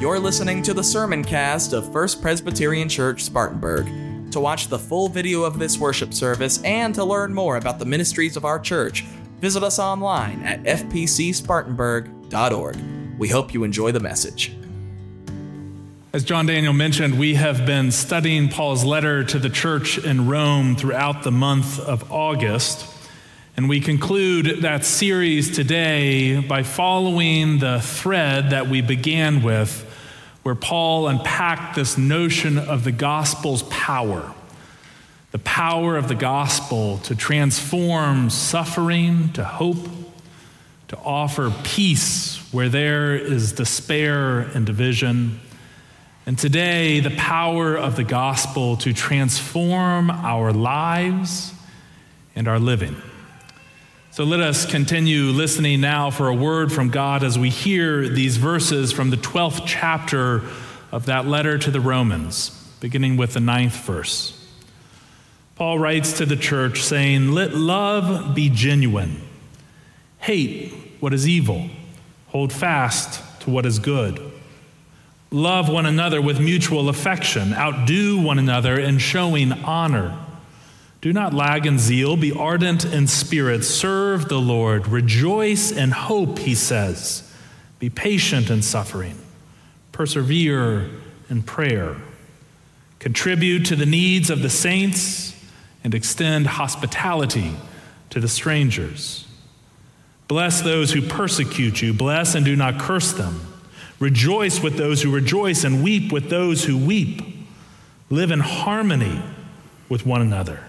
You're listening to the sermon cast of First Presbyterian Church Spartanburg. To watch the full video of this worship service and to learn more about the ministries of our church, visit us online at fpcspartanburg.org. We hope you enjoy the message. As John Daniel mentioned, we have been studying Paul's letter to the church in Rome throughout the month of August. And we conclude that series today by following the thread that we began with, where Paul unpacked this notion of the gospel's power. The power of the gospel to transform suffering to hope, to offer peace where there is despair and division. And today, the power of the gospel to transform our lives and our living. So let us continue listening now for a word from God as we hear these verses from the 12th chapter of that letter to the Romans, beginning with the ninth verse. Paul writes to the church saying, Let love be genuine, hate what is evil, hold fast to what is good. Love one another with mutual affection, outdo one another in showing honor. Do not lag in zeal, be ardent in spirit, serve the Lord, rejoice in hope, he says. Be patient in suffering, persevere in prayer. Contribute to the needs of the saints and extend hospitality to the strangers. Bless those who persecute you, bless and do not curse them. Rejoice with those who rejoice and weep with those who weep. Live in harmony with one another.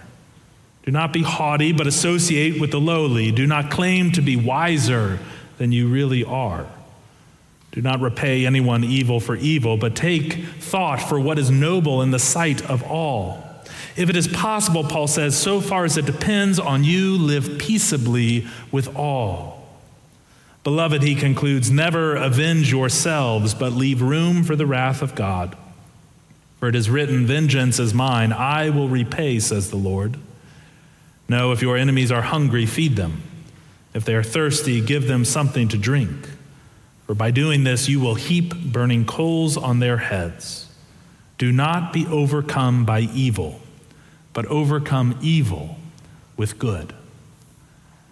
Do not be haughty, but associate with the lowly. Do not claim to be wiser than you really are. Do not repay anyone evil for evil, but take thought for what is noble in the sight of all. If it is possible, Paul says, so far as it depends on you, live peaceably with all. Beloved, he concludes, never avenge yourselves, but leave room for the wrath of God. For it is written, Vengeance is mine, I will repay, says the Lord. No, if your enemies are hungry, feed them. If they are thirsty, give them something to drink. For by doing this, you will heap burning coals on their heads. Do not be overcome by evil, but overcome evil with good.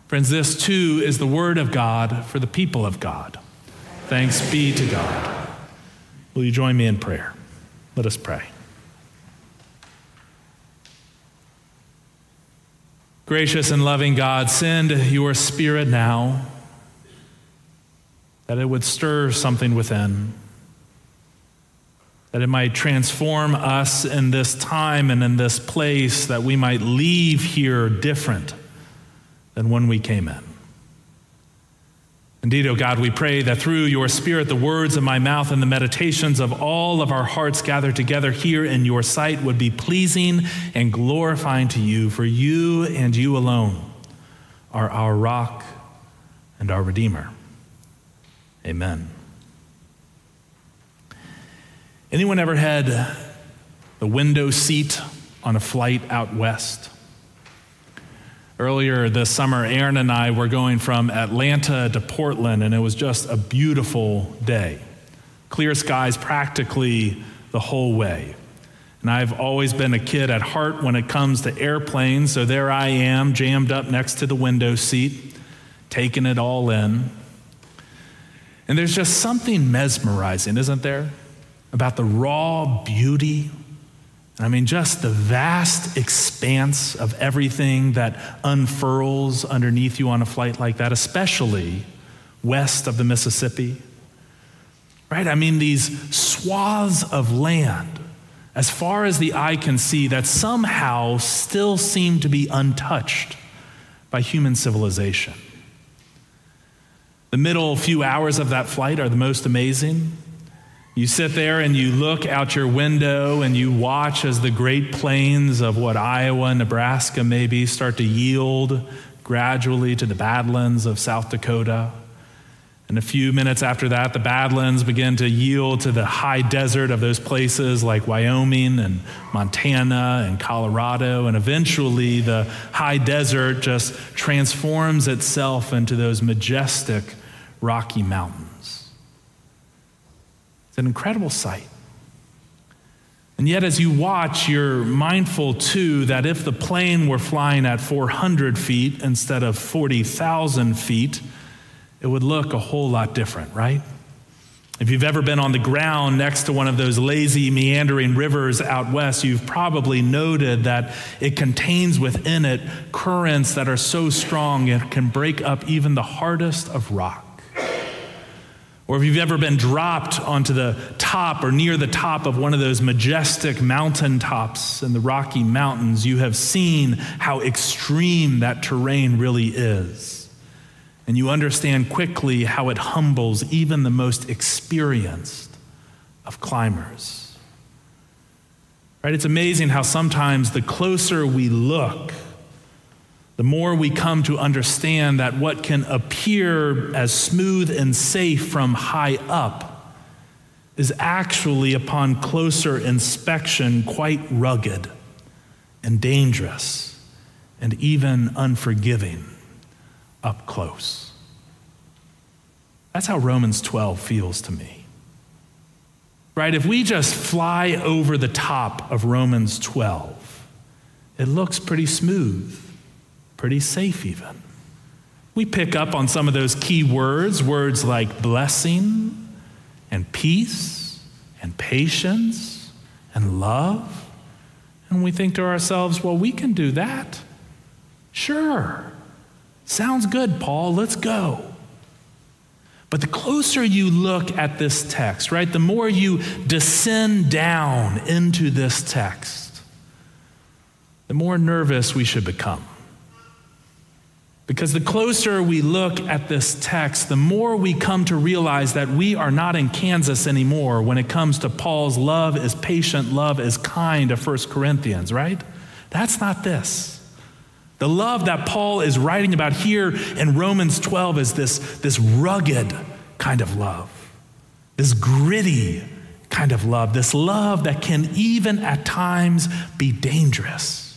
Friends, this too is the word of God for the people of God. Thanks be to God. Will you join me in prayer? Let us pray. Gracious and loving God, send your spirit now that it would stir something within, that it might transform us in this time and in this place, that we might leave here different than when we came in. Indeed, O oh God, we pray that through your Spirit, the words of my mouth and the meditations of all of our hearts gathered together here in your sight would be pleasing and glorifying to you, for you and you alone are our rock and our Redeemer. Amen. Anyone ever had the window seat on a flight out west? Earlier this summer, Aaron and I were going from Atlanta to Portland, and it was just a beautiful day. Clear skies practically the whole way. And I've always been a kid at heart when it comes to airplanes, so there I am, jammed up next to the window seat, taking it all in. And there's just something mesmerizing, isn't there, about the raw beauty I mean, just the vast expanse of everything that unfurls underneath you on a flight like that, especially west of the Mississippi. Right? I mean, these swaths of land, as far as the eye can see, that somehow still seem to be untouched by human civilization. The middle few hours of that flight are the most amazing. You sit there and you look out your window and you watch as the great plains of what Iowa, Nebraska maybe start to yield gradually to the Badlands of South Dakota. And a few minutes after that, the Badlands begin to yield to the high desert of those places like Wyoming and Montana and Colorado. And eventually, the high desert just transforms itself into those majestic Rocky Mountains. It's an incredible sight. And yet, as you watch, you're mindful too that if the plane were flying at 400 feet instead of 40,000 feet, it would look a whole lot different, right? If you've ever been on the ground next to one of those lazy, meandering rivers out west, you've probably noted that it contains within it currents that are so strong it can break up even the hardest of rock. Or if you've ever been dropped onto the top or near the top of one of those majestic mountain tops in the Rocky Mountains, you have seen how extreme that terrain really is. And you understand quickly how it humbles even the most experienced of climbers. Right? It's amazing how sometimes the closer we look, the more we come to understand that what can appear as smooth and safe from high up is actually, upon closer inspection, quite rugged and dangerous and even unforgiving up close. That's how Romans 12 feels to me. Right? If we just fly over the top of Romans 12, it looks pretty smooth, pretty safe, even. We pick up on some of those key words, words like blessing and peace and patience and love. And we think to ourselves, well, we can do that. Sure. Sounds good, Paul, let's go. But the closer you look at this text, right, the more you descend down into this text, the more nervous we should become. Because the closer we look at this text, the more we come to realize that we are not in Kansas anymore when it comes to Paul's love is patient, love is kind of 1 Corinthians, right? That's not this. The love that Paul is writing about here in Romans 12 is this, this rugged kind of love, this gritty kind of love, this love that can even at times be dangerous.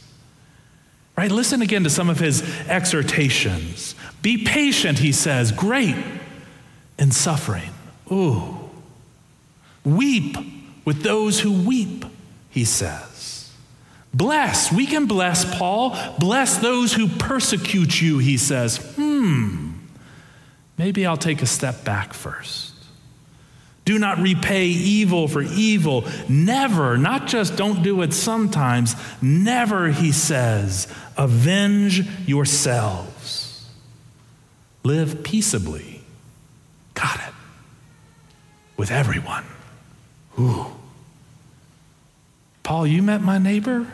Right? Listen again to some of his exhortations. Be patient, he says, great in suffering. Ooh. Weep with those who weep, he says. Bless. We can bless Paul. Bless those who persecute you, he says. Hmm. Maybe I'll take a step back first. Do not repay evil for evil. Never, not just don't do it sometimes, never, he says, avenge yourselves. Live peaceably. Got it. With everyone. Ooh. Paul, you met my neighbor?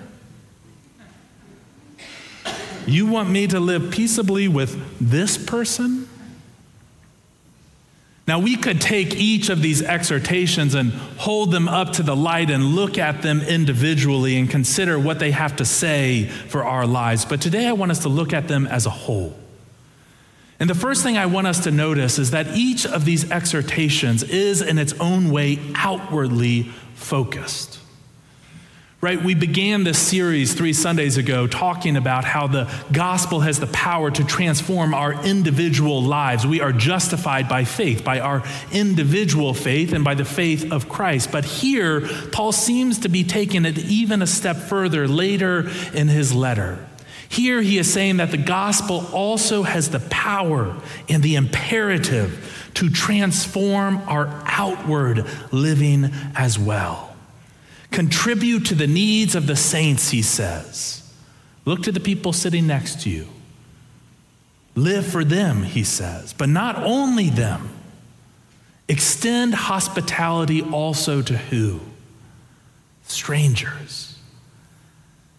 You want me to live peaceably with this person? Now, we could take each of these exhortations and hold them up to the light and look at them individually and consider what they have to say for our lives. But today I want us to look at them as a whole. And the first thing I want us to notice is that each of these exhortations is, in its own way, outwardly focused. Right? We began this series three Sundays ago talking about how the gospel has the power to transform our individual lives. We are justified by faith, by our individual faith, and by the faith of Christ. But here, Paul seems to be taking it even a step further later in his letter. Here, he is saying that the gospel also has the power and the imperative to transform our outward living as well. Contribute to the needs of the saints, he says. Look to the people sitting next to you. Live for them, he says, but not only them. Extend hospitality also to who? Strangers.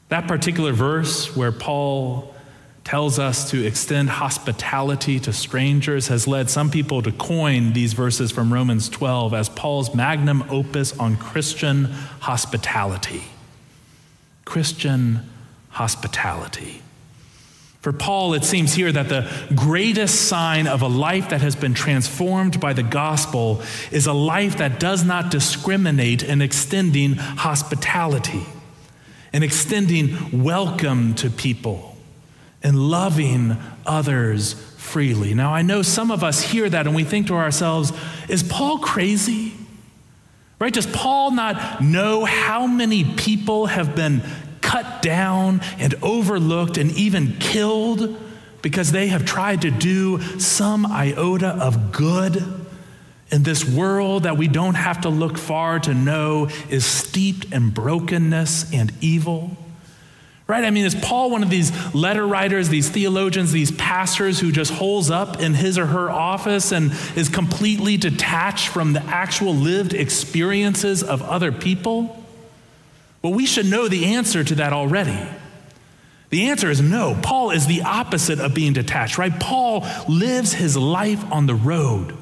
That particular verse where Paul tells us to extend hospitality to strangers has led some people to coin these verses from Romans 12 as Paul's magnum opus on Christian hospitality. Christian hospitality. For Paul, it seems here that the greatest sign of a life that has been transformed by the gospel is a life that does not discriminate in extending hospitality, in extending welcome to people and loving others freely. Now, I know some of us hear that and we think to ourselves, is Paul crazy? Right? Does Paul not know how many people have been cut down and overlooked and even killed because they have tried to do some iota of good in this world that we don't have to look far to know is steeped in brokenness and evil? Right? I mean, is Paul one of these letter writers, these theologians, these pastors who just holes up in his or her office and is completely detached from the actual lived experiences of other people? Well, we should know the answer to that already. The answer is no. Paul is the opposite of being detached, right? Paul lives his life on the road.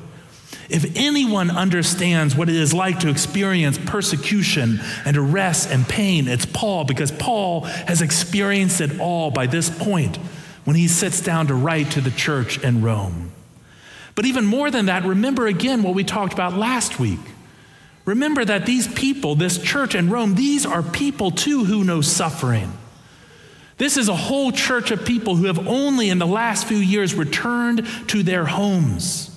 If anyone understands what it is like to experience persecution and arrest and pain, it's Paul, because Paul has experienced it all by this point when he sits down to write to the church in Rome. But even more than that, remember again what we talked about last week. Remember that these people, this church in Rome, these are people too who know suffering. This is a whole church of people who have only in the last few years returned to their homes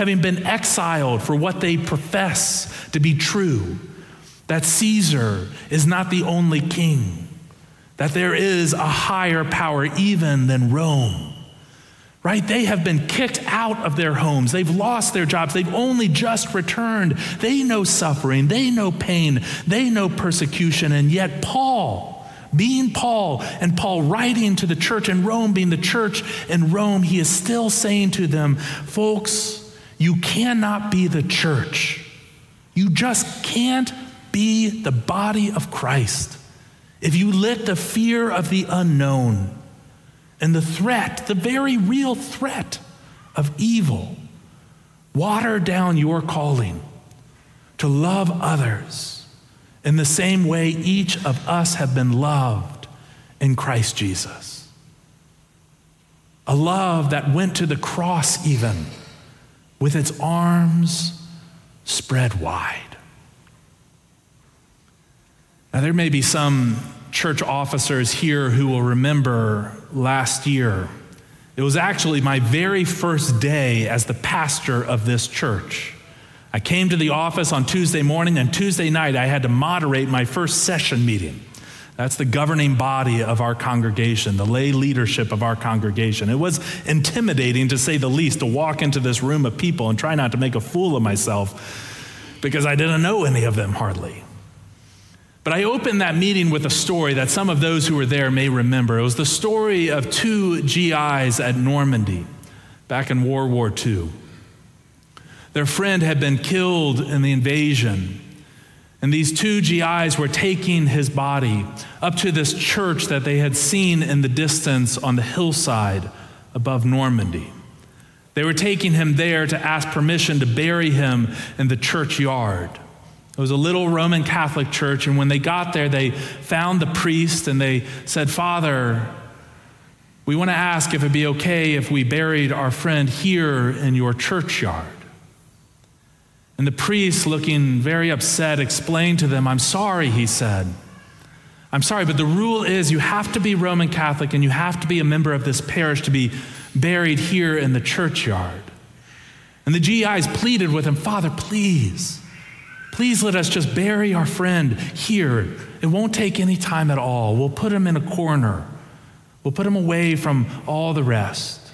having been exiled for what they profess to be true that Caesar is not the only king, that there is a higher power even than Rome. Right? They have been kicked out of their homes. They've lost their jobs. They've only just returned. They know suffering. They know pain. They know persecution. And yet, Paul, being Paul, and Paul writing to the church in Rome, being the church in Rome, he is still saying to them, folks, you cannot be the church. You just can't be the body of Christ if you let the fear of the unknown and the threat, the very real threat of evil, water down your calling to love others in the same way each of us have been loved in Christ Jesus. A love that went to the cross, even with its arms spread wide. Now, there may be some church officers here who will remember last year. It was actually my very first day as the pastor of this church. I came to the office on Tuesday morning, and Tuesday night I had to moderate my first session meeting. That's the governing body of our congregation, the lay leadership of our congregation. It was intimidating, to say the least, to walk into this room of people and try not to make a fool of myself because I didn't know any of them hardly. But I opened that meeting with a story that some of those who were there may remember. It was the story of two GIs at Normandy back in World War II. Their friend had been killed in the invasion and these two GIs were taking his body up to this church that they had seen in the distance on the hillside above Normandy. They were taking him there to ask permission to bury him in the churchyard. It was a little Roman Catholic church, and when they got there, they found the priest and they said, Father, we want to ask if it'd be okay if we buried our friend here in your churchyard. And the priest, looking very upset, explained to them, I'm sorry, he said. I'm sorry, but the rule is you have to be Roman Catholic and you have to be a member of this parish to be buried here in the churchyard. And the GIs pleaded with him, Father, please, please let us just bury our friend here. It won't take any time at all. We'll put him in a corner, we'll put him away from all the rest.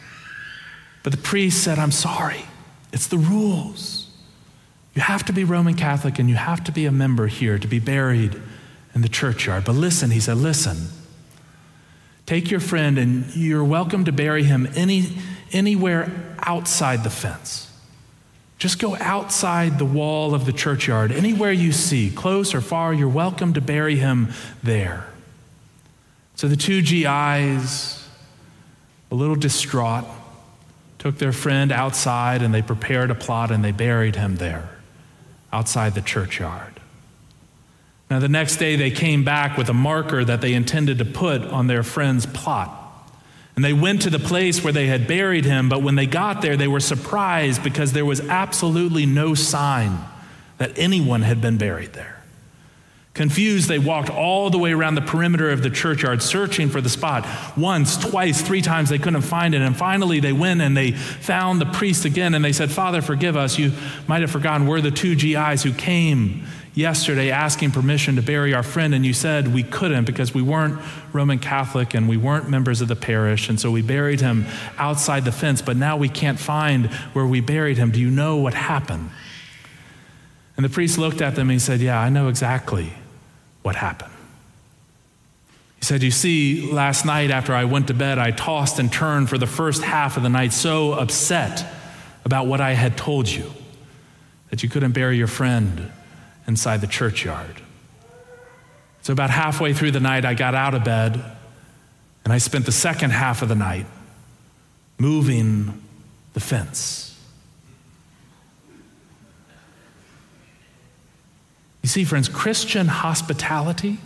But the priest said, I'm sorry, it's the rules. You have to be Roman Catholic and you have to be a member here to be buried in the churchyard. But listen, he said, listen. Take your friend and you're welcome to bury him any, anywhere outside the fence. Just go outside the wall of the churchyard. Anywhere you see, close or far, you're welcome to bury him there. So the two GIs, a little distraught, took their friend outside and they prepared a plot and they buried him there outside the churchyard. Now, the next day, they came back with a marker that they intended to put on their friend's plot. And they went to the place where they had buried him, but when they got there, they were surprised because there was absolutely no sign that anyone had been buried there. Confused, they walked all the way around the perimeter of the churchyard searching for the spot. Once, twice, three times they couldn't find it. And finally, they went and they found the priest again and they said, Father, forgive us. You might have forgotten we're the two GIs who came yesterday asking permission to bury our friend. And you said we couldn't because we weren't Roman Catholic and we weren't members of the parish. And so we buried him outside the fence. But now we can't find where we buried him. Do you know what happened? And the priest looked at them and he said, Yeah, I know exactly what happened. He said, You see, last night after I went to bed, I tossed and turned for the first half of the night, so upset about what I had told you that you couldn't bury your friend inside the churchyard. So, about halfway through the night, I got out of bed and I spent the second half of the night moving the fence. You see, friends, Christian hospitality,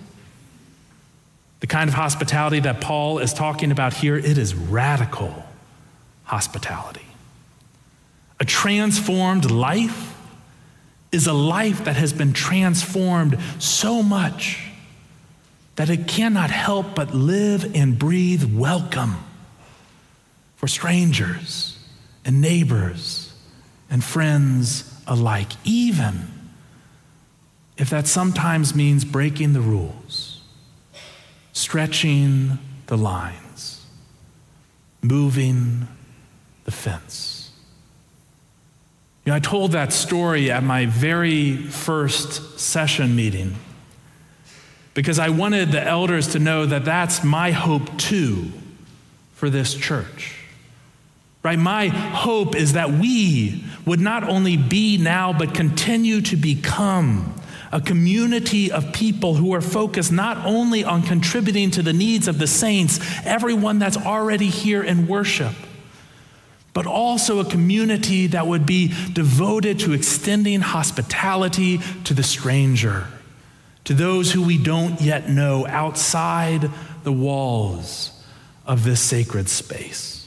the kind of hospitality that Paul is talking about here, it is radical hospitality. A transformed life is a life that has been transformed so much that it cannot help but live and breathe welcome for strangers and neighbors and friends alike, even if that sometimes means breaking the rules, stretching the lines, moving the fence. You know, I told that story at my very first session meeting because I wanted the elders to know that that's my hope too for this church. Right? My hope is that we would not only be now, but continue to become a community of people who are focused not only on contributing to the needs of the saints, everyone that's already here in worship, but also a community that would be devoted to extending hospitality to the stranger, to those who we don't yet know outside the walls of this sacred space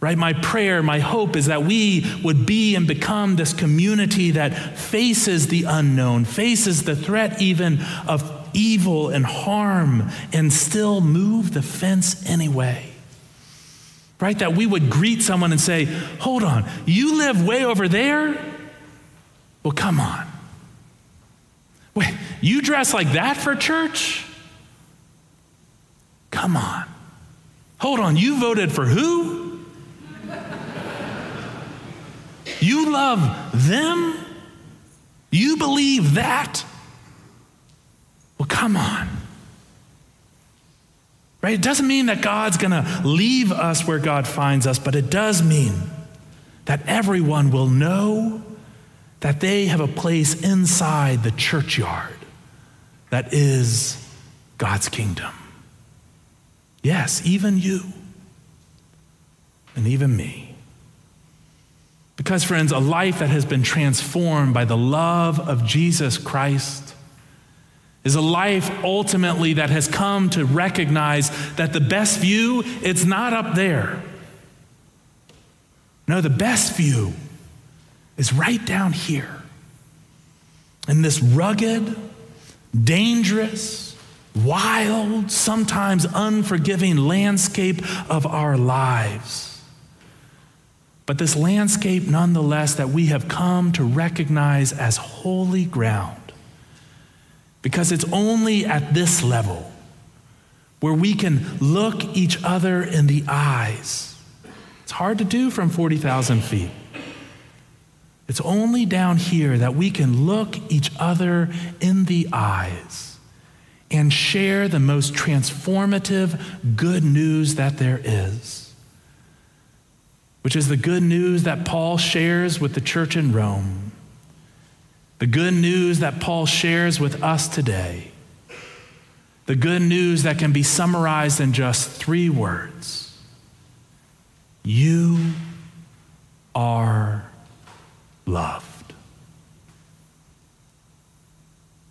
right? My prayer, my hope is that we would be and become this community that faces the unknown, faces the threat even of evil and harm, and still move the fence anyway. Right? That we would greet someone and say, Hold on, you live way over there? Well, come on. Wait, you dress like that for church? Come on. Hold on, you voted for who? You love them? You believe that? Well, come on. Right? It doesn't mean that God's going to leave us where God finds us, but it does mean that everyone will know that they have a place inside the churchyard that is God's kingdom. Yes, even you and even me. Because, friends, a life that has been transformed by the love of Jesus Christ is a life ultimately that has come to recognize that the best view, it's not up there. No, the best view is right down here in this rugged, dangerous, wild, sometimes unforgiving landscape of our lives. But this landscape, nonetheless, that we have come to recognize as holy ground. Because it's only at this level where we can look each other in the eyes. It's hard to do from 40,000 feet. It's only down here that we can look each other in the eyes and share the most transformative good news that there is which is the good news that Paul shares with the church in Rome, the good news that Paul shares with us today, the good news that can be summarized in just three words. You are loved.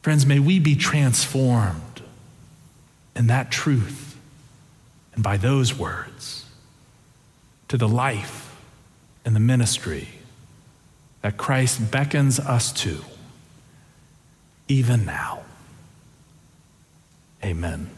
Friends, may we be transformed in that truth and by those words to the life and the ministry that Christ beckons us to, even now. Amen.